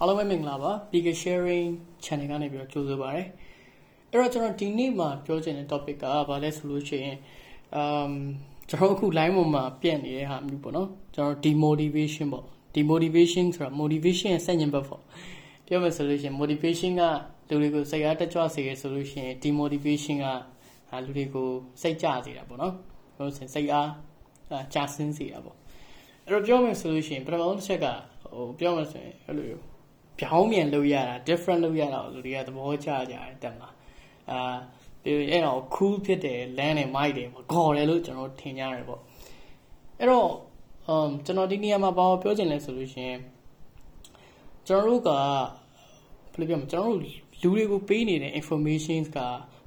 အားလုံးပဲမင်္ဂလာပါ Big Sharing Channel ကနေပြီးတော့ကြိုဆိုပါရစေအဲ့တော့ကျွန်တော်ဒီနေ့မှာပြောချင်တဲ့ topic ကဘာလဲဆိုလို့ရှိရင် um ကျွန်တော်အခု line ပေါ်မှာပြန့်နေတဲ့ဟာမျိုးပေါ့နော်ကျွန်တော် demotivation ပေါ့ demotivation ဆိုတာ motivation ရဲ့စညင်ဘက်ပေါ့ပြောမယ်ဆိုလို့ရှိရင် motivation ကလူတွေကိုစိတ်အားတက်ကြွစေရဆိုလို့ရှိရင် demotivation ကလူတွေကိုစိတ်ကြစေတာပေါ့နော်ပြောလို့စိတ်အားကြာဆင်းစေတာပေါ့အဲ့တော့ပြောမယ်ဆိုလို့ရှိရင်ပထမဆုံးတစ်ချက်ကဟိုပြောမယ်ဆိုရင်အဲ့လို ပြောင်းပြန်လုပ်ရတာ different လုပ်ရတာလူတွေကသဘောကျကြတယ်တက်မှာအာပြီးအဲ့တော့ cool ဖြစ်တယ် land နဲ့ mic တယ်ပေါ့ခေါ်တယ်လို့ကျွန်တော်ထင်ကြတယ်ပေါ့အဲ့တော့ um ကျွန်တော်ဒီနေရာမှာဘာပြောချင်လဲဆိုလို့ရှိရင်ကျွန်တော်တို့ကဘယ်လိုပြောမလဲကျွန်တော်တို့လူတွေကိုပေးနေတဲ့ informations က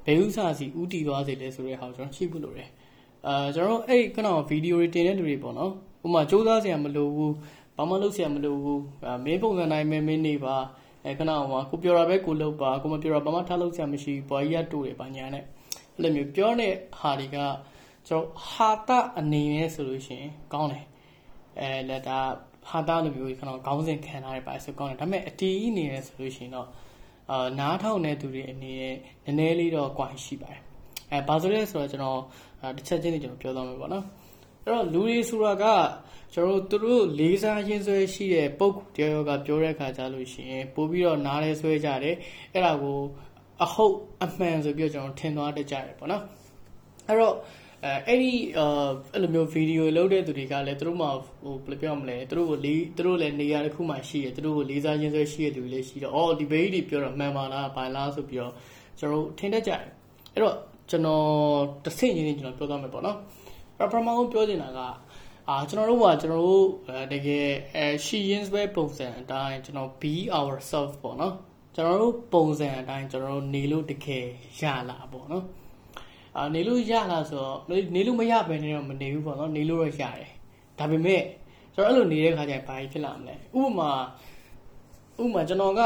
ဘယ်ဥစားစီဥတီသွားစေလဲဆိုတဲ့ဟာကိုကျွန်တော်ချိဖို့လိုတယ်အာကျွန်တော်တို့အဲ့ခဏဗီဒီယိုတွေတင်တဲ့လူတွေပေါ့နော်ဥပမာစူးစမ်းစရာမလိုဘူး ဘာမှလုပ်ဆရာမလိုဘူးမင်းပုံစံတိုင်းပဲမင်းနေပါအဲခဏအောင်ပါကိုပြောတာပဲကိုလုပ်ပါကိုမပြောတာဘာမှထားလုပ်ဆရာမရှိဘွားကြီးကတိုးတယ်ဘာညာနဲ့အဲ့လိုမျိုးပြောတဲ့ဟာတွေကကျွန်တော်ဟာတာအနေနဲ့ဆိုလို့ရှိရင်ကောင်းတယ်အဲလက်တာဟာတာလိုမျိုးကျွန်တော်ခေါင်းစဉ်ခံထားရပါဆိုကောင်းတယ်ဒါပေမဲ့အတီးအနေနဲ့ဆိုလို့ရှိရင်တော့အာနားထောင်တဲ့သူတွေအနေနဲ့နည်းနည်းလေးတော့ क्वा ရှိပါတယ်အဲဘာဆိုလဲဆိုတော့ကျွန်တော်တစ်ချက်ချင်းကျွန်တော်ပြောသွားမယ်ပေါ့နော် အဲ့တော့လူတွေဆိုတာကကျွန်တော်တို့တို့လေးစားရင်းဆွဲရှိတဲ့ပုံတယောက်ကပြောတဲ့အခါကျလို့ရှိရင်ပို့ပြီးတော့နားလဲဆွဲကြတယ်အဲ့ဒါကိုအဟုတ်အမှန်ဆိုပြီးတော့ကျွန်တော်ထင်သွားတတ်ကြတယ်ပေါ့နော်အဲ့တော့အဲအဲ့ဒီအဲ့လိုမျိုးဗီဒီယိုလုပ်တဲ့သူတွေကလည်းသူတို့မှဟိုဘယ်လိုပြောမလဲသူတို့ကိုလေးသူတို့လည်းနေရာတစ်ခုမှရှိတယ်သူတို့ကိုလေးစားရင်းဆွဲရှိတဲ့သူတွေလည်းရှိတော့အော်ဒီဘေးတွေပြောတော့မှန်ပါလားဘာလားဆိုပြီးတော့ကျွန်တော်ထင်တတ်ကြတယ်အဲ့တော့ကျွန်တော်တစ်ဆင့်ချင်းကျွန်တော်ပြောသွားမယ်ပေါ့နော် ပထမဆုံးပြောချင်တာကအာကျွန်တော်တို့ကကျွန်တော်တို့တကယ်အဲရှီယင်းပဲပုံစံအတိုင်းကျွန်တော် be ourselves ပေါ့နော်ကျွန်တော်တို့ပုံစံအတိုင်းကျွန်တော်တို့နေလို့တကယ်ရလာပေါ့နော်အာနေလို့ရလာဆိုတော့နေလို့မရဘဲနဲ့တော့မနေဘူးပေါ့နော်နေလို့တော့ရတယ်ဒါပေမဲ့ကျွန်တော်အဲ့လိုနေတဲ့ခါကျရင်ဘာဖြစ်လာမလဲဥပမာဥပမာကျွန်တော်က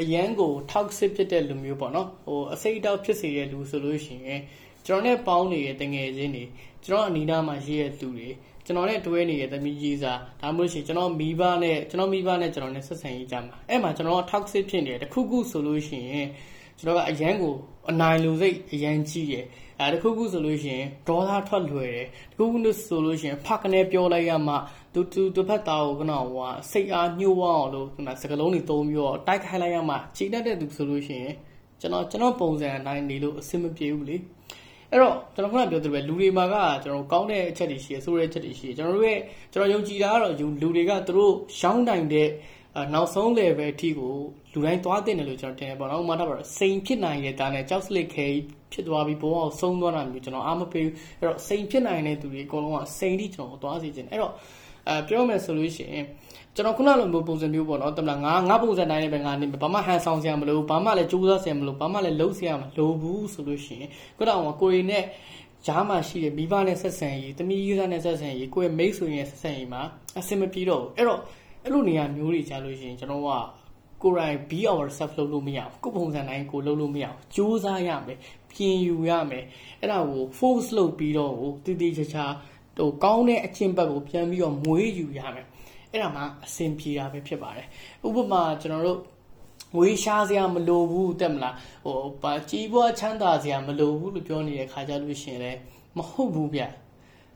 အရန်ကို toxic ဖြစ်တဲ့လူမျိုးပေါ့နော်ဟိုအစိတ်အတောက်ဖြစ်စေတဲ့လူဆိုလို့ရှိရင် ကျွန်တော်နဲ့ပေါင်းနေတဲ့တငယ်ချင်းတွေကျွန်တော်အနီးနားမှာရှိတဲ့သူတွေကျွန်တော်နဲ့တွဲနေတဲ့သမီးကြီးစားဒါမှမဟုတ်ရှင်ကျွန်တော်မိဘနဲ့ကျွန်တော်မိဘနဲ့ကျွန်တော်နဲ့ဆက်ဆံရေးကြမှာအဲ့မှာကျွန်တော်က toxic ဖြစ်နေတယ်တခုခုဆိုလို့ရှိရင်ကျွန်တော်ကအရန်ကိုအနိုင်လူစိတ်အရန်ကြီးတယ်အဲတခုခုဆိုလို့ရှိရင်ဒေါသထွက်လွယ်တယ်တခုခုလို့ဆိုလို့ရှိရင်ဖကနေပြောလိုက်ရမှသူသူတစ်ဖက်သားကိုကတော့ဟိုစိတ်အားညှို့ဝအောင်လို့ဒီမှာစကလုံးတွေသုံးပြီးတော့တိုက်ခိုက်လိုက်ရမှချိန်တတ်တဲ့သူဆိုလို့ရှိရင်ကျွန်တော်ကျွန်တော်ပုံစံအတိုင်းနေလို့အဆင်မပြေဘူးလေ အဲ့တော့ကျွန်တော်ခုနပြောသလိုပဲလူတွေမှာကကျွန်တော်ကောင်းတဲ့အချက်တွေရှိရဆိုးတဲ့အချက်တွေရှိရကျွန်တော်တို့ရဲ့ကျွန်တော်ယုံကြည်တာကတော့လူတွေကသူတို့ရှောင်းတိုင်တဲ့နောက်ဆုံး level အထိကိုလူတိုင်းသွားတင်တယ်လို့ကျွန်တော်ထင်တယ်ပေါ့နော်။ဥပမာတော့စိန်ဖြစ်နိုင်တဲ့တာနဲ့ကြောက်စလစ်ခဲဖြစ်သွားပြီးဘဝကိုဆုံးသွားတာမျိုးကျွန်တော်အားမပေးဘူး။အဲ့တော့စိန်ဖြစ်နိုင်တဲ့သူတွေအကုန်လုံးကစိန်တိကျွန်တော်သွားစေချင်တယ်။အဲ့တော့ အဲပြောမယ်ဆိုလို့ရှိရင်ကျွန်တော်ခုနလိုမျိုးပုံစံမျိုးပေါ့နော်တမလားငါငါပုံစံတိုင်းနဲ့ပဲငါနေဘာမှဟန်ဆောင်စရာမလိုဘာမှလည်းကြိုးစားစရာမလိုဘာမှလည်းလှုပ်စရာမလိုဘူးဆိုလို့ရှိရင်ခုနကကိုရီနဲ့ဂျားမှာရှိတဲ့မိဘနဲ့ဆက်ဆံရေးတမီးယူဇာနဲ့ဆက်ဆံရေးကိုယ့်ရဲ့မိတ်ဆွေနဲ့ဆက်ဆံရေးမှာအဆင်မပြေတော့ဘူးအဲ့တော့အဲ့လိုနေရာမျိုးတွေကြားလို့ရှိရင်ကျွန်တော်ကကိုယ်တိုင် be ourselves လုပ်လို့မရဘူးကိုယ်ပုံစံတိုင်းကိုလုပ်လို့မရဘူးကြိုးစားရမယ်ပြင်ယူရမယ်အဲ့ဒါကို force လုပ်ပြီးတော့ဟိုတည်တည်ချာချာ ဟိုကောင်းတဲ့အချင်းဘက်ကိုပြန်ပြီးတော့မွေးယူရမယ်အဲ့ဒါမှအဆင်ပြေတာပဲဖြစ်ပါတယ်ဥပမာကျွန်တော်တို့ဝေးရှားစရာမလိုဘူးတက်မလားဟိုပါကြီးပွားချမ်းသာစရာမလိုဘူးလို့ပြောနေတဲ့ခါကြလို့ရှင်လဲမဟုတ်ဘူးဗျ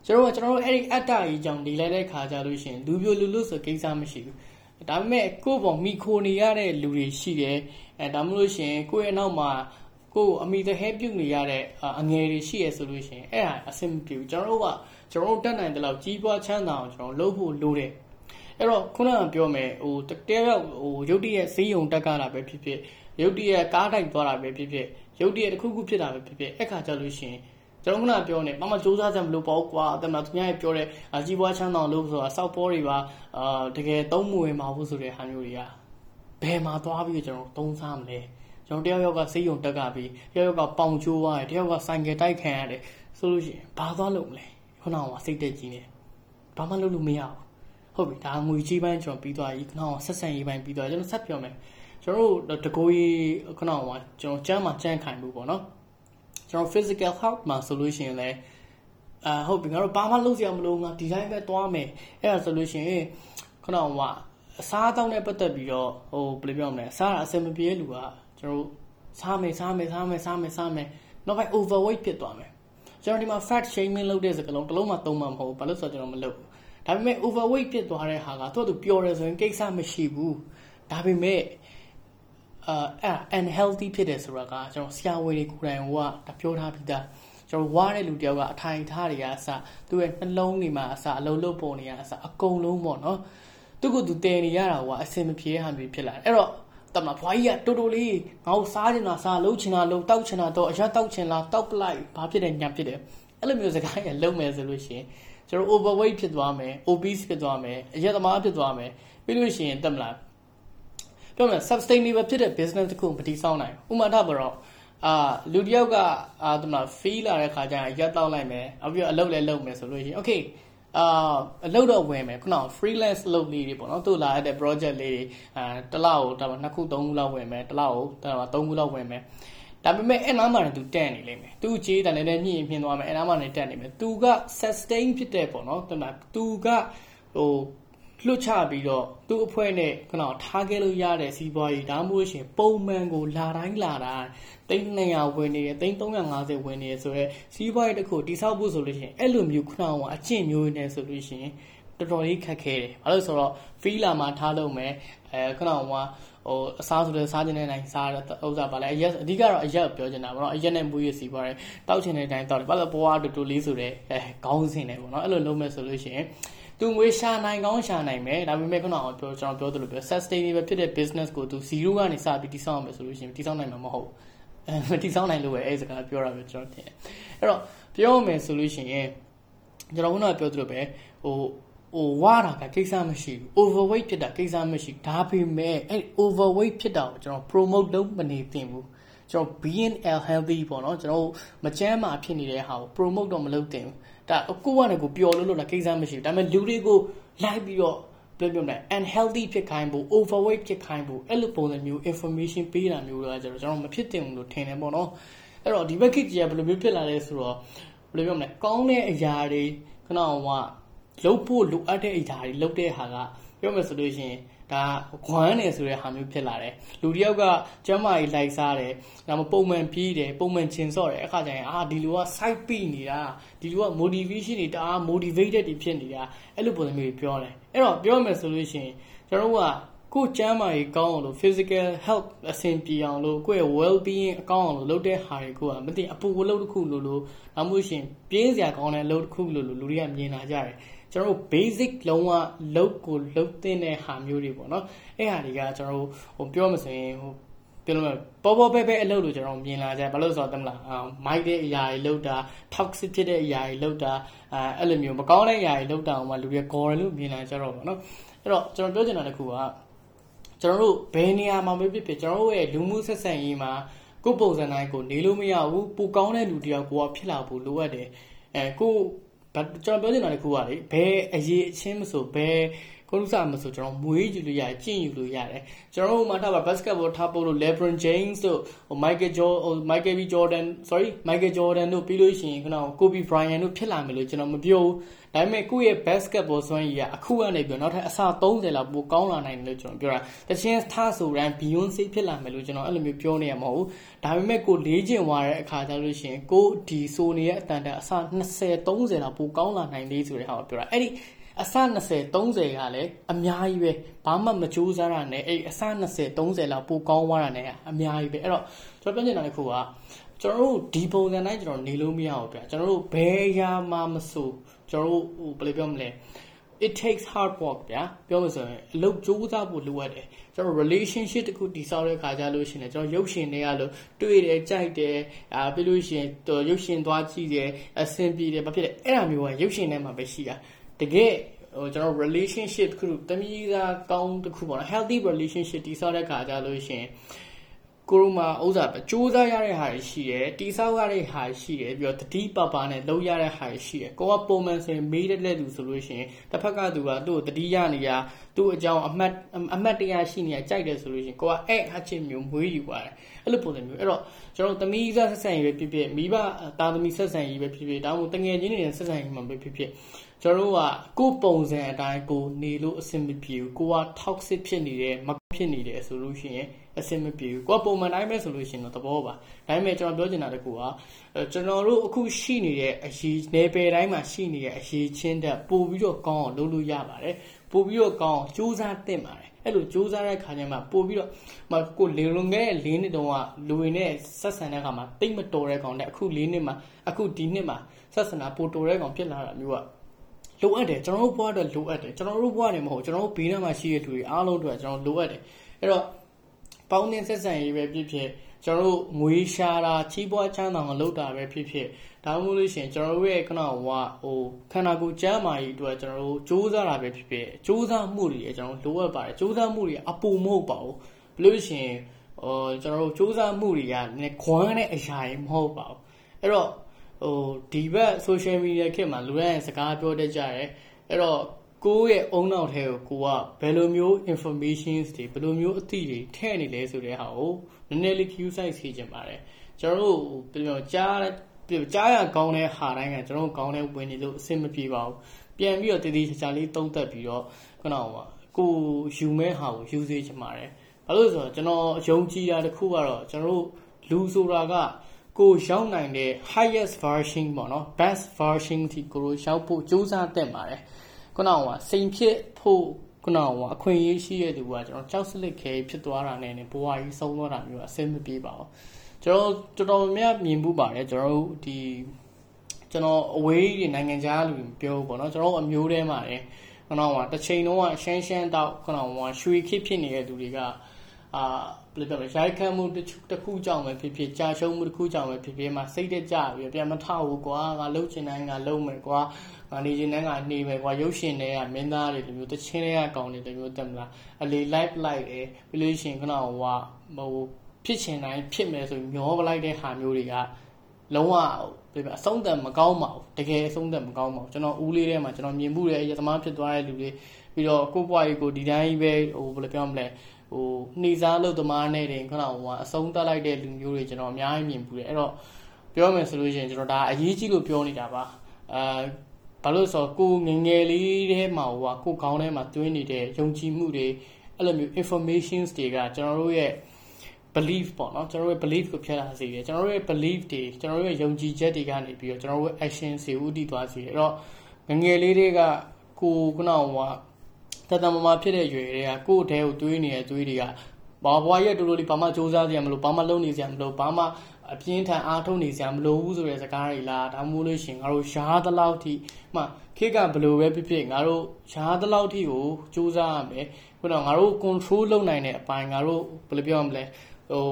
ကျွန်တော်ကကျွန်တော်တို့အဲ့ဒီအတ္တကြီးကြောင့်နေလိုက်တဲ့ခါကြလို့ရှင်လူပြိုလူလူဆိုကိစ္စမရှိဘူးဒါပေမဲ့ကိုယ့်ဘောမိခိုနေရတဲ့လူတွေရှိတယ်အဲဒါမှမဟုတ်ရှင်ကိုယ့်ရဲ့နောက်မှာ ကိုယ်အမိတဟဲပြုတ်နေရတဲ့အငယ်တွေရှိရဆိုလို့ရှင်အဲ့ဒါအဆင်မပြေဘူးကျွန်တော်တို့ကကျွန်တော်တို့တက်နိုင်တဲ့လောက်ကြီးပွားချမ်းသာအောင်ကျွန်တော်လုပ်ဖို့လိုတယ်အဲ့တော့ခုနကပြောမယ်ဟိုတကယ်တော့ဟိုရုတ်တရက်ဈေးရုံတက်ကြတာပဲဖြစ်ဖြစ်ရုတ်တရက်ကားတိုက်သွားတာပဲဖြစ်ဖြစ်ရုတ်တရက်တစ်ခုခုဖြစ်တာပဲဖြစ်ဖြစ်အဲ့ခါကြလို့ရှိရင်ကျွန်တော်ခုနပြောနေမမစူးစမ်းစမ်းမလို့ပေါ့ကွာအဲ့မှာသူများပြောတဲ့ကြီးပွားချမ်းသာလို့ဆိုတာစောက်ပေါ်တွေပါအာတကယ်သုံးမဝင်ပါဘူးဆိုတဲ့ဟာမျိုးတွေကဘယ်မှာသွားပြီးကျွန်တော်သုံးစားမလဲ ကျွန်တော်တယောက်ယောက်ကစိတ်ယုံတက်ကပြီးတယောက်ယောက်ကပေါင်ချိုးရတယ်တယောက်ကဆိုင်ကယ်တိုက်ခံရတယ်ဆိုလို့ရှိရင်ဘာသွားလုပ်မလဲခုနကစိတ်တက်ကြီးနေဘာမှလုပ်လို့မရဘူးဟုတ်ပြီဒါငွေကြီးပိုင်းကျွန်တော်ပြီးသွားပြီခဏကဆက်ဆံရေးပိုင်းပြီးသွားကျွန်တော်ဆက်ပြောမယ်ကျွန်တော်တို့တကိုးကြီးခဏကကျွန်တော်ကျမ်းမှာကြမ်းခိုင်မှုပေါ့နော်ကျွန်တော် physical health မှာဆိုလို့ရှိရင်လည်းအာဟုတ်ပြီငါတို့ဘာမှလုပ်စရာမလိုငါဒီတိုင်းပဲသွားမယ်အဲ့ဒါဆိုလို့ရှိရင်ခဏကအစားအသောက်နဲ့ပတ်သက်ပြီးတော့ဟိုဘယ်လိုပြောမလဲအစားအဆင်မပြေလူက ကျွန်တော်တို့စားမယ်စားမယ်စားမယ်စားမယ်စားမယ်နောက်ပိုင်း overweight ဖြစ်သွားမယ်ကျွန်တော်ဒီမှာ fat shaming လုပ်တဲ့စကားလုံးတစ်လုံးမှသုံးမှာမဟုတ်ဘူးဘာလို့ဆိုတော့ကျွန်တော်မလုပ်ဘူးဒါပေမဲ့ overweight ဖြစ်သွားတဲ့ဟာကသူ့သူပျော်တယ်ဆိုရင်ကိစ္စမရှိဘူးဒါပေမဲ့အာအဲ့ unhealthy ဖြစ်တယ်ဆိုတာကကျွန်တော်ဆရာဝန်တွေကိုယ်တိုင်ကဒါပြောထားပြီးသားကျွန်တော်ဝါတဲ့လူတယောက်ကအထိုင်ထားတွေကအစသူ့ရဲ့နှလုံးတွေမှာအစအလုံးလုံးပုံတွေကအစအကုန်လုံးပေါ့နော်သူကသူတည်နေရတာကအစင်မပြေတဲ့ဟာမျိုးဖြစ်လာတယ်အဲ့တော့ တမဘွားကြီးကတူတူလေးငါ့ကိုစားချင်တာစားလှုပ်ချင်တာလှုပ်တောက်ချင်တာတော့အရတောက်ချင်လားတောက်ပလိုက်ဘာဖြစ်တယ်ညာဖြစ်တယ်အဲ့လိုမျိုးစကားရလုံးမယ်ဆိုလို့ရှိရင်ကျွန်တော် overweight ဖြစ်သွားမယ် obese ဖြစ်သွားမယ်အရက်သမားဖြစ်သွားမယ်ပြီးလို့ရှိရင်တက်မလားပြောမယ် sustainable ဖြစ်တဲ့ business တခုမတည်ဆောက်နိုင်ဥပမာထားပါတော့အာလူတယောက်ကအာတမလား feel လာတဲ့ခါကျရင်ရက်တောက်လိုက်မယ်အပြီးတော့အလုပ်လည်းလုပ်မယ်ဆိုလို့ရှိရင် okay အာအလုပ်တော့ဝင်မယ်ခုနက freelance လုပ်လေးတွေပေါ့နော်သူ့လာတဲ့ project လေးတွေအာတစ်လောက်ကိုဒါမှနှစ်ခုသုံးခုလောက်ဝင်မယ်တစ်လောက်ကိုဒါမှသုံးခုလောက်ဝင်မယ်ဒါပေမဲ့အဲ့နားမှာသူတက်နေလိမ့်မယ်သူကြေးတန်လည်းညှိရင်ပြင်သွားမယ်အဲ့နားမှာနေတက်နေမယ်သူက sustain ဖြစ်တဲ့ပေါ့နော်တမသူကဟို လွတ်ချပြီးတော့သူ့အဖွဲ့နဲ့ခဏထားခဲ့လို့ရတဲ့စီးပွားရေးဒါမှမဟုတ်ရှင်ပုံမှန်ကိုလာတိုင်းလာတိုင်းသိန်း200ဝင်နေတယ်သိန်း350ဝင်နေတယ်ဆိုတော့စီးပွားရေးတစ်ခုတိဆောက်ဖို့ဆိုလို့ရှိရင်အဲ့လိုမျိုးခဏကအကျင့်မျိုးနဲ့ဆိုလို့ရှိရင်တော်တော်လေးခက်ခဲတယ်။ဘာလို့ဆိုတော့ freelancer မှာထားလို့မယ်အဲခဏကဟိုအစားဆိုတဲ့စားခြင်းတဲ့တိုင်းစားတဲ့ဥစ္စာပါလဲအရက်အဓိကတော့အရက်ပြောချင်တာပေါ့နော်အရက်နဲ့မွေးရစီပွားတယ်တောက်ချင်တဲ့တိုင်းတောက်တယ်ဘာလို့ပေါ်အတူတူလေးဆိုတဲ့အဲခေါင်းစင်တယ်ပေါ့နော်အဲ့လိုလုပ်မယ်ဆိုလို့ရှိရင် သူငွေရှာနိုင်ကောင်းရှာနိုင်မယ်ဒါပေမဲ့ခုနကပြောကျွန်တော်ပြောသလိုပြော sustainable ဖြစ်တဲ့ business ကိုသူ0ကနေစပြီးတည်ဆောက်အောင်ဆိုလို့ရှိရင်တည်ဆောက်နိုင်မှာမဟုတ်ဘူးအဲတည်ဆောက်နိုင်လို့ပဲအဲစကားပြောတာပဲကျွန်တော်ထင်တယ်အဲ့တော့ပြောမယ်ဆိုလို့ရှိရင်ကျွန်တော်ခုနကပြောသလိုပဲဟိုဟိုဝါတာကကိစ္စမရှိဘူး overweight ဖြစ်တာကိစ္စမရှိဒါပေမဲ့အဲ့ overweight ဖြစ်တာကိုကျွန်တော် promote လုပ်မနေသင့်ဘူး ကျွန်တော် being healthy ပေါ့နော်ကျွန်တော်မကျန်းမာဖြစ်နေတဲ့ဟာကို promote တော့မလုပ်သင့်ဘူးဒါကိုယ့်ကနေကိုပျော်လို့လို့လားကိစ္စမရှိဘူးဒါပေမဲ့လူတွေကိုလိုက်ပြီးတော့ပြောပြမယ် unhealthy ဖြစ်ခိုင်းဖို့ overweight ဖြစ်ခိုင်းဖို့အဲ့လိုပုံစံမျိုး information ပေးတာမျိုးတော့ကျွန်တော်ကျွန်တော်မဖြစ်တင်ဘူးလို့ထင်တယ်ပေါ့နော်အဲ့တော့ဒီဘက်ခေတ်ကြီးကဘယ်လိုမျိုးဖြစ်လာလဲဆိုတော့ဘယ်လိုပြောမလဲကောင်းတဲ့အရာတွေခဏကလုတ်ဖို့လိုအပ်တဲ့အရာတွေလုတ်တဲ့ဟာကပြောမယ်ဆိုလို့ရှိရင် ဒါခွမ်းနေဆိုတဲ့ဟာမျိုးဖြစ်လာတယ်လူတယောက်ကကျမ်းမာရေးလိုက်စားတယ်ဒါမှပုံမှန်ပြေးတယ်ပုံမှန်ချင်စော့တယ်အခါကျရင်အာဒီလူက site ပိနေတာဒီလူက motivation တွေတအား motivated တွေဖြစ်နေတာအဲ့လိုပုံစံမျိုးပြောတယ်အဲ့တော့ပြောမယ်ဆိုလို့ရှိရင်ကျွန်တော်တို့ကကိုယ်ကျမ်းမာရေးကောင်းအောင်လို့ physical health အဆင်ပြေအောင်လို့ကိုယ့်ရဲ့ well being အကောင်းအောင်လို့လုပ်တဲ့ဟာတွေကိုကမသိအပူဝလုပ်တစ်ခုလို့လို့နောက်မှရှင်ပြင်းစရာကောင်းတဲ့အလုပ်တစ်ခုလို့လို့လူတွေကမြင်လာကြတယ် ကျွန်တော်တို့ basic လုံးဝလုပ်ကိုလုပ်တဲ့ဟာမျိုးတွေပေါ့နော်အဲ့ဟာတွေကကျွန်တော်တို့ဟိုပြောမှဆိုရင်ဟိုပြောလို့ပေါ်ပေါ်ပဲပဲအလုပ်လို့ကျွန်တော်မြင်လာကြဘာလို့ဆိုတော့တမလားမိုက်တဲ့အရာတွေလုပ်တာ toxic ဖြစ်တဲ့အရာတွေလုပ်တာအဲအဲ့လိုမျိုးမကောင်းတဲ့အရာတွေလုပ်တာအောင်မှလူတွေ gore လို့မြင်လာကြတော့ပေါ့နော်အဲ့တော့ကျွန်တော်ပြောချင်တာတစ်ခုကကျွန်တော်တို့ဘယ်နေရာမှာပဲဖြစ်ဖြစ်ကျွန်တော်တို့ရဲ့လူမှုဆက်ဆံရေးမှာကိုယ်ပုံစံတိုင်းကိုနေလို့မရဘူးပူကောင်းတဲ့လူတယောက်ကိုဖြစ်လာဖို့လိုအပ်တယ်အဲကို ဒါကျွန်တော်ပြောချင်တာတစ်ခုကလေဘယ်အရေးအချင်းမဆိုဘယ် ကိုလူစားမဆိုကျွန်တော်မွေးယူလို့ရတယ်ကျင့်ယူလို့ရတယ်ကျွန်တော်တို့မှထားပါ basketball ထားဖို့လို့ LeBron James တို့ Michael Jordan Michael B Jordan sorry Michael Jordan တို့ပြီးလို့ရှိရင်ခဏ Kobe Bryant တို့ဖြစ်လာမယ်လို့ကျွန်တော်မပြောဘူးဒါပေမဲ့ကိုယ့်ရဲ့ basketball စွမ်းရည်ကအခုကနေပြီးနောက်ထပ်အဆ30လောက်ပိုကောင်းလာနိုင်တယ်လို့ကျွန်တော်ပြောတာတချင်းထားဆိုရန် Beyonce ဖြစ်လာမယ်လို့ကျွန်တော်အဲ့လိုမျိုးပြောနေရမှာမဟုတ်ဘူးဒါပေမဲ့ကိုလေးကျင်သွားတဲ့အခါကျလို့ရှိရင်ကိုဒီဆိုနေရဲ့အတန်တန်အဆ20 30လောက်ပိုကောင်းလာနိုင်သေးဆိုတဲ့ဟာကိုပြောတာအဲ့ဒီ အစ20 30ကလည်းအများကြီးပဲဘာမှမကြိုးစားရနဲ့အဲ့အစ20 30လောက်ပိုကောင်းသွားတာ ਨੇ အများကြီးပဲအဲ့တော့ကျွန်တော်ပြောချင်တာတစ်ခုကကျွန်တော်တို့ဒီပုံစံတိုင်းကျွန်တော်နေလို့မရဘူးဗျကျွန်တော်တို့ဘယ်ရာမှမဆိုကျွန်တော်တို့ဟိုဘယ်လိုပြောမလဲ it takes hard work ဗျာပြောမှဆိုရင်အလုပ်ကြိုးစားဖို့လိုအပ်တယ်ကျွန်တော် relationship တခုတည်ဆောက်တဲ့ခါကြလို့ရှိရင်ကျွန်တော်ရုပ်ရှင်တွေကလို့တွေ့တယ်ကြိုက်တယ်အာပြီးလို့ရှိရင်ရုပ်ရှင်သွားကြည့်တယ်အဆင်ပြေတယ်ဘာဖြစ်လဲအဲ့ဒါမျိုးကရုပ်ရှင်ထဲမှာပဲရှိတာ တကယ်ဟိုကျွန်တော် relationship တခုတမီးသားကောင်းတခုပေါ့နော် healthy relationship တည်ဆောက်တဲ့ခါကြလို့ရှိရင်ကိုရိုမာဥစ္စာစူးစမ်းရတဲ့ဟာတွေရှိတယ်တိဆောက်ရတဲ့ဟာရှိတယ်ပြီးတော့တတိပပနဲ့လုံးရတဲ့ဟာရှိတယ်ကိုကပုံမှန်ဆိုရင်မေးတဲ့လက်သူဆိုလို့ရှိရင်တစ်ဖက်ကသူကသူ့ကိုတတိရနေရသူ့အကြောင်းအမှတ်အမှတ်တရားရှိနေရကြိုက်တယ်ဆိုလို့ရှိရင်ကိုကအဲ့အချင်းမျိုးမွေးယူပါတယ်အဲ့လိုပုံစံမျိုးအဲ့တော့ကျွန်တော်သမီးစားဆက်ဆံရေးပဲဖြစ်ဖြစ်မိဘသားသမီးဆက်ဆံရေးပဲဖြစ်ဖြစ်ဒါမှမဟုတ်တငယ်ချင်းတွေနဲ့ဆက်ဆံရေးမှာပဲဖြစ်ဖြစ် ကျွန်တော်တို့ကကိုယ်ပုံစံအတိုင်းကိုနေလို့အဆင်မပြေဘူးကိုက toxic ဖြစ်နေတယ်မဖြစ်နေတယ်ဆိုလို့ရှိရင်အဆင်မပြေဘူးကိုကပုံမှန်တိုင်းပဲဆိုလို့ရှိရင်တော့သဘောပါဒါပေမဲ့ကျွန်တော်ပြောချင်တာတကူကကျွန်တော်တို့အခုရှိနေတဲ့အရေးနယ်ပယ်တိုင်းမှာရှိနေတဲ့အရေးချင်းတက်ပို့ပြီးတော့ကောင်းအောင်လုပ်လို့ရပါတယ်ပို့ပြီးတော့ကောင်းအောင်စူးစမ်းသင့်ပါတယ်အဲ့လိုစူးစမ်းတဲ့ခါကျမှပို့ပြီးတော့မကိုလေလွန်ခဲ့တဲ့၄နှစ်တုန်းကလူဝင်နဲ့ဆက်ဆံတဲ့ခါမှာတိတ်မတော်တဲ့ကောင်နဲ့အခု၄နှစ်မှာအခုဒီနှစ်မှာဆက်ဆံတာပိုတော်တဲ့ကောင်ဖြစ်လာတာမျိုးက လိုအပ်တယ်ကျွန်တော်တို့ဘဝအတွက်လိုအပ်တယ်ကျွန်တော်တို့ဘဝနဲ့မဟုတ်ကျွန်တော်တို့ဘေးထဲမှာရှိတဲ့လူတွေအားလုံးအတွက်ကျွန်တော်လိုအပ်တယ်အဲ့တော့ပေါင်းတင်ဆက်ဆံရေးပဲဖြစ်ဖြစ်ကျွန်တော်တို့ငွေရှာတာချီးပွားချမ်းသာအောင်လုပ်တာပဲဖြစ်ဖြစ်ဒါမှမဟုတ်လို့ရှိရင်ကျွန်တော်တို့ရဲ့ခဏဟိုဟိုခန္ဓာကိုယ်ကျန်းမာရေးအတွက်ကျွန်တော်တို့စူးစမ်းတာပဲဖြစ်ဖြစ်စူးစမ်းမှုတွေကျွန်တော်တို့လိုအပ်ပါတယ်စူးစမ်းမှုတွေအပူမဟုတ်ပါဘူးဘလို့ရှိရင်ဟိုကျွန်တော်တို့စူးစမ်းမှုတွေကလည်းခွမ်းတဲ့အရာတွေမဟုတ်ပါဘူးအဲ့တော့ ဟိုဒီဘက် social media ခေတ်မှာလူတိုင်းစကားပြောတတ်ကြတယ်အဲ့တော့ကိုယ့်ရဲ့အုံနောက်ထဲကိုကိုကဘယ်လိုမျိုး informations တွေဘယ်လိုမျိုးအသည့်တွေထည့်နေလဲဆိုတဲ့ဟာကိုနည်းနည်းလေး queue site စီချင်ပါတယ်ကျွန်တော်တို့ပြောကြားကြားရကောင်းတဲ့ဟာတိုင်းကကျွန်တော်တို့ကောင်းတဲ့ဝင်နေလို့အဆင်မပြေပါဘူးပြန်ပြီးတော့တည်တည်ချာချာလေးသုံးသပ်ပြီးတော့ခုနကကိုယူမဲ့ဟာကိုယူစေချင်ပါတယ်ဘာလို့ဆိုတော့ကျွန်တော်အယုံကြည်တာတစ်ခုကတော့ကျွန်တော်တို့လူဆိုတာက ကိုရောက်နိုင်တဲ့ highest version ပေါ့နော် best version ထိကိုရောက်ဖို့ကြိုးစားတက်ပါတယ်ခုနကစိန်ဖြစ်ဖို့ခုနကအခွင့်အရေးရှိတဲ့သူကကျွန်တော်ကြောက်စလစ်ခဲဖြစ်သွားတာနဲ့ဘဝကြီးဆုံးသွားတာမျိုးအဆင်မပြေပါဘူးကျွန်တော်တော်တော်များမြင်မှုပါတယ်ကျွန်တော်တို့ဒီကျွန်တော်အဝေးတွေနိုင်ငံခြားလူပြောပေါ့နော်ကျွန်တော်အမျိုးထဲမှာတယ်ခုနကတစ်ချိန်လုံးကရှမ်းရှမ်းတောက်ခုနကရွှေခေဖြစ်နေတဲ့သူတွေကအာ ဘယ်လိုပြောလဲရိုက်ခတ်မှုတစ်ခုကြောင့်ပဲဖြစ်ဖြစ်ကြာရှုံးမှုတစ်ခုကြောင့်ပဲဖြစ်ဖြစ်မှစိတ်တကြပြီးပြန်မထဘူးကွာငါလှုပ်ချင်တိုင်းငါလှုပ်မယ်ကွာငါနေချင်တိုင်းငါနေမယ်ကွာရုပ်ရှင်တွေကမင်းသားတွေလိုမျိုးတချင်းတွေကကောင်းတယ်လိုမျိုးတက်မလားအလေ live လိုက်တယ်ပြီးလို့ရှိရင်ခုနကဟိုဟိုဖြစ်ချင်တိုင်းဖြစ်မယ်ဆိုမျောပလိုက်တဲ့ဟာမျိုးတွေကလုံးဝပြပြအဆုံးသတ်မကောင်းပါဘူးတကယ်အဆုံးသတ်မကောင်းပါဘူးကျွန်တော်ဦးလေးထဲမှာကျွန်တော်မြင်မှုတဲ့ရသမားဖြစ်သွားတဲ့လူတွေပြီးတော့ကိုယ့်ဘဝကြီးကိုဒီတိုင်းကြီးပဲဟိုဘယ်လိုပြောမလဲ ဟိုနှီးစားလို့သမားနဲ့တင်ခဏဟိုအဆုံးသတ်လိုက်တဲ့လူမျိုးတွေကျွန်တော်အများကြီးမြင်ဘူးတယ်အဲ့တော့ပြောမယ်ဆိုလို့ရှိရင်ကျွန်တော်ဒါအရေးကြီးလို့ပြောနေတာပါအာဘာလို့ဆိုတော့ကိုငငယ်လေးထဲမှာဟိုကကိုခေါင်းထဲမှာတွင်းနေတဲ့ယုံကြည်မှုတွေအဲ့လိုမျိုး informations တွေကကျွန်တော်တို့ရဲ့ belief ပေါ့နော်ကျွန်တော်တို့ရဲ့ belief ကိုဖျက်လာစေတယ်ကျွန်တော်တို့ရဲ့ belief တွေကျွန်တော်တို့ရဲ့ယုံကြည်ချက်တွေကနေပြီးတော့ကျွန်တော်တို့ရဲ့ action တွေဥတည်သွားစေတယ်အဲ့တော့ငငယ်လေးတွေကကိုခုနက တတမမဖြစ်တဲ့ရွယ်တွေကကိုယ့်တဲကိုတွေးနေတဲ့တွေးတွေကဘာဘွားရဲ့တူတူလေးဘာမှစူးစမ်းစရာမလိုဘာမှလုပ်နေစရာမလိုဘာမှအပြင်းထန်အားထုတ်နေစရာမလိုဘူးဆိုတဲ့စကားတွေလားဒါမှမဟုတ်လို့ရှင်ငါတို့ရှားသလောက်ထိမှခေတ်ကဘလို့ပဲဖြစ်ဖြစ်ငါတို့ရှားသလောက်ထိကိုစူးစမ်းရမယ်ခုနကငါတို့ control လုပ်နိုင်တဲ့အပိုင်းငါတို့ဘယ်လိုပြောရမလဲဟို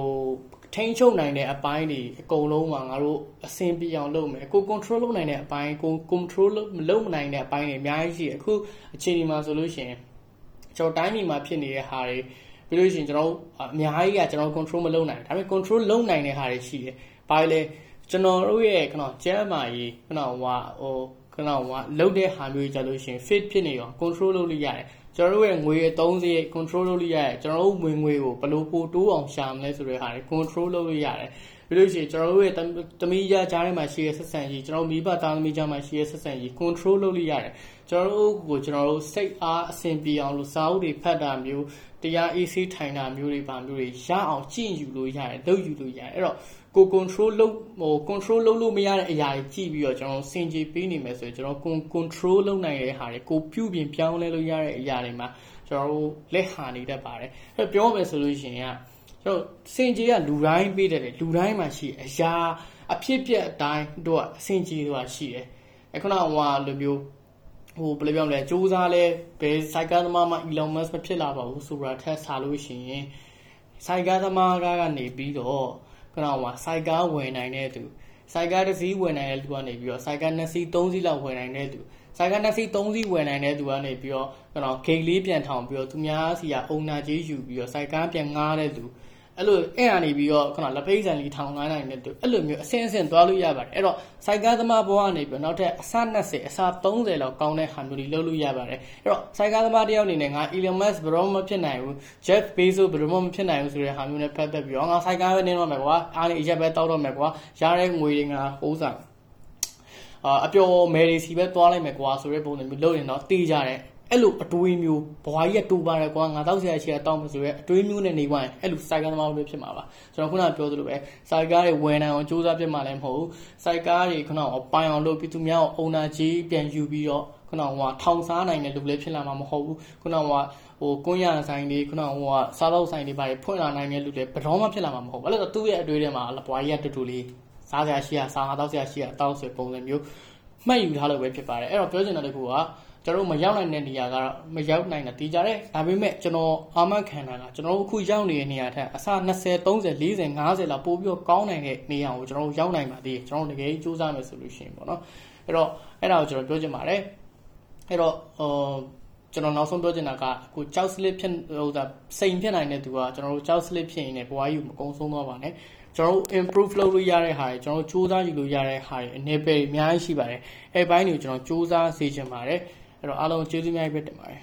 ထိန်းချုပ်နိုင်တဲ့အပိုင်းတွေအကုန်လုံးမှာငါတို့အဆင်ပြေအောင်လုပ်မယ်ကို control လုပ်နိုင်တဲ့အပိုင်းကို control မလုပ်နိုင်တဲ့အပိုင်းတွေအများကြီးရှိတယ်အခုအခြေအနေမှာဆိုလို့ရှိရင် ကျွန်တော်တိုင်းပြည်မှာဖြစ်နေတဲ့ဟာတွေပြီးလို့ရှိရင်ကျွန်တော်အများကြီးကကျွန်တော် control မလုပ်နိုင်ဒါပေမဲ့ control လုပ်နိုင်တဲ့ဟာတွေရှိတယ်ဘာလဲကျွန်တော်တို့ရဲ့ခဏကျမ်းမာရေးခဏဟိုဟိုခဏဟိုလုတ်တဲ့ဟာမျိုးကြလို့ရှိရင် fit ဖြစ်နေရော control လုပ်လို့ရတယ်ကျွန်တော်တို့ရဲ့ငွေအသုံးစရိတ် control လုပ်လို့ရတယ်ကျွန်တော်တို့ဝင်ငွေကိုဘယ်လိုပိုတိုးအောင်ရှာမလဲဆိုတဲ့ဟာတွေ control လုပ်လို့ရတယ် ပြီးလို့ရှိရင်ကျွန်တော်တို့ရဲ့တမီးကြားကြားထဲမှာရှိတဲ့ဆက်ဆံရေးကျွန်တော်မိဘသားသမီးကြားမှာရှိတဲ့ဆက်ဆံရေး control လုပ်လို့ရတယ်ကျွန်တော်တို့ကိုကျွန်တော်တို့စိတ်အားအဆင်ပြေအောင်လို့စာအုပ်တွေဖတ်တာမျိုးတရားအေးဆေးထိုင်တာမျိုးတွေပါမျိုးတွေရအောင်ကြည့်ယူလို့ရတယ်လုပ်ယူလို့ရတယ်အဲ့တော့ကို control လုပ်ဟို control လုပ်လို့မရတဲ့အရာတွေကြည့်ပြီးတော့ကျွန်တော်စင်ကြေပေးနေမယ်ဆိုရင်ကျွန်တော် control လုပ်နိုင်တဲ့ဟာတွေကိုပြုပြင်ပြောင်းလဲလို့ရတဲ့အရာတွေမှာကျွန်တော်တို့လက်ဟာနေတတ်ပါတယ်အဲ့ပြောမယ်ဆိုလို့ရှိရင်က ကျွန်တော်စင်ကြေကလူတိုင်းပေးတယ်လူတိုင်းမှာရှိအရာအဖြစ်ပြက်အတိုင်းတို့ကအစင်ကြေတို့ကရှိတယ်အခုနကဟိုလိုမျိုးဟိုဘယ်လိုပြောမလဲစူးစမ်းလဲဘယ်စိုက်ကသမားမှ Elon Musk မဖြစ်လာပါဘူးဆိုတာထက်ဆာလို့ရှိရင်စိုက်ကသမားကကနေပြီးတော့ခုနကစိုက်ကားဝင်နိုင်တဲ့သူစိုက်ကားတစ်စီးဝင်နိုင်တဲ့သူကနေပြီးတော့စိုက်ကားနှစ်စီးသုံးစီးလောက်ဝင်နိုင်တဲ့သူ စိုက်ကားနှစ်စီးသုံးစီးဝင်နိုင်တဲ့သူကနေပြီးတော့ခုနကဂိတ်လေးပြန်ထောင်ပြီးတော့သူများစီကအုံနာကြီးယူပြီးတော့စိုက်ကားပြန်ငားတဲ့သူအဲ့လိုအဲ့အနေပြီးတော့ခုနလက်ဖိတ်ဆန်လေးထောင်လိုက်နိုင်တဲ့သူအဲ့လိုမျိုးအစင်းအစင်းသွားလို့ရပါတယ်အဲ့တော့စိုက်ကားသမားဘဝကနေပြီးတော့နောက်ထပ်အစ20အစ30လောက်ကောင်းတဲ့ဟာမျိုးတွေလုပ်လို့ရပါတယ်အဲ့တော့စိုက်ကားသမားတယောက်အနေနဲ့ငါ Elon Musk ဘယ်တော့မှဖြစ်နိုင်ဘူး Jeff Bezos ဘယ်တော့မှမဖြစ်နိုင်ဘူးဆိုတဲ့ဟာမျိုးနဲ့ဖတ်သက်ပြီးတော့ငါစိုက်ကားပဲနေတော့မယ်ကွာအားနေအရက်ပဲတောက်တော့မယ်ကွာရတဲ့ငွေတွေငါဟိုးစားဟ အာအပျော်မယ်တွေစီပဲသွားလိုက်မယ်ကွာဆိုတဲ့ပုံစံမျိုးလုပ်ရင်တော့တေးကြတယ်အဲ့လိုအတွေးမျိုးဘွာကြီးကတူပါတယ်ကွာငါတောက်ဆရာရှိရတောက်မဆိုရဲအတွေးမျိုးနဲ့နေသွားရင်အဲ့လိုစိုက်ကားသမားပဲဖြစ်မှာပါကျွန်တော်ခုနကပြောသလိုပဲစိုက်ကားတွေဝယ်နိုင်အောင်စူးစမ်းပြစ်မှာလည်းမဟုတ်ဘူးစိုက်ကားတွေခုနကပိုင်အောင်လုပ်ပြီးသူများကိုအုံနာကြီးပြန်ယူပြီးတော့ခုနကဟိုထောင်စားနိုင်တဲ့လူလည်းဖြစ်လာမှာမဟုတ်ဘူးခုနကဟိုဟိုကွန်းရဆိုင်တွေခုနကဟိုစားတော့ဆိုင်တွေဘာတွေဖွင့်လာနိုင်တဲ့လူတွေဘယ်တော့မှဖြစ်လာမှာမဟုတ်ဘူးအဲ့လိုသူ့ရဲ့အတွေးထဲမှာလပွားကြီးကတူတူလေး စားစရာရှိရစားငါတောက်စရာရှိရတောက်ဆိုပုံစံမျိုးမှတ်ယူထားလို့ပဲဖြစ်ပါတယ်အဲ့တော့ပြောချင်တဲ့တခုကကျွန်တော်မရောက်နိုင်တဲ့နေရာကတော့မရောက်နိုင်တာတည်ကြတယ်ဒါပေမဲ့ကျွန်တော်အာမခံတာကကျွန်တော်အခုရောက်နေတဲ့နေရာထက်အစ20 30 40 50လောက်ပိုပြီးတော့ကောင်းနိုင်တဲ့နေရာကိုကျွန်တော်ရောက်နိုင်ပါသေးတယ်ကျွန်တော်တကယ်စူးစမ်းမယ်ဆိုလို့ရှိရင်ပေါ့နော်အဲ့တော့အဲ့ဒါကိုကျွန်တော်ပြောချင်ပါတယ်အဲ့တော့ဟိုကျွန်တော်နောက်ဆုံးပြောချင်တာကအခုကြောက်စလစ်ဖြစ်ဟိုဒါစိန်ဖြစ်နိုင်တဲ့သူကကျွန်တော်တို့ကြောက်စလစ်ဖြစ်ရင်လည်းဘဝကြီးကိုမကုန်းဆုံးသွားပါနဲ့ ကျွန်တော်တို့ improve လုပ်လို့ရတဲ့ဟာတွေကျွန်တော်တို့စူးစမ်းယူလို့ရတဲ့ဟာတွေအနေပဲအများကြီးရှိပါတယ်အဲဘိုင်းတွေကိုကျွန်တော်စူးစမ်းစေချင်ပါတယ်အဲ့တော့အားလုံးကျေးဇူးများပဲတင်ပါတယ်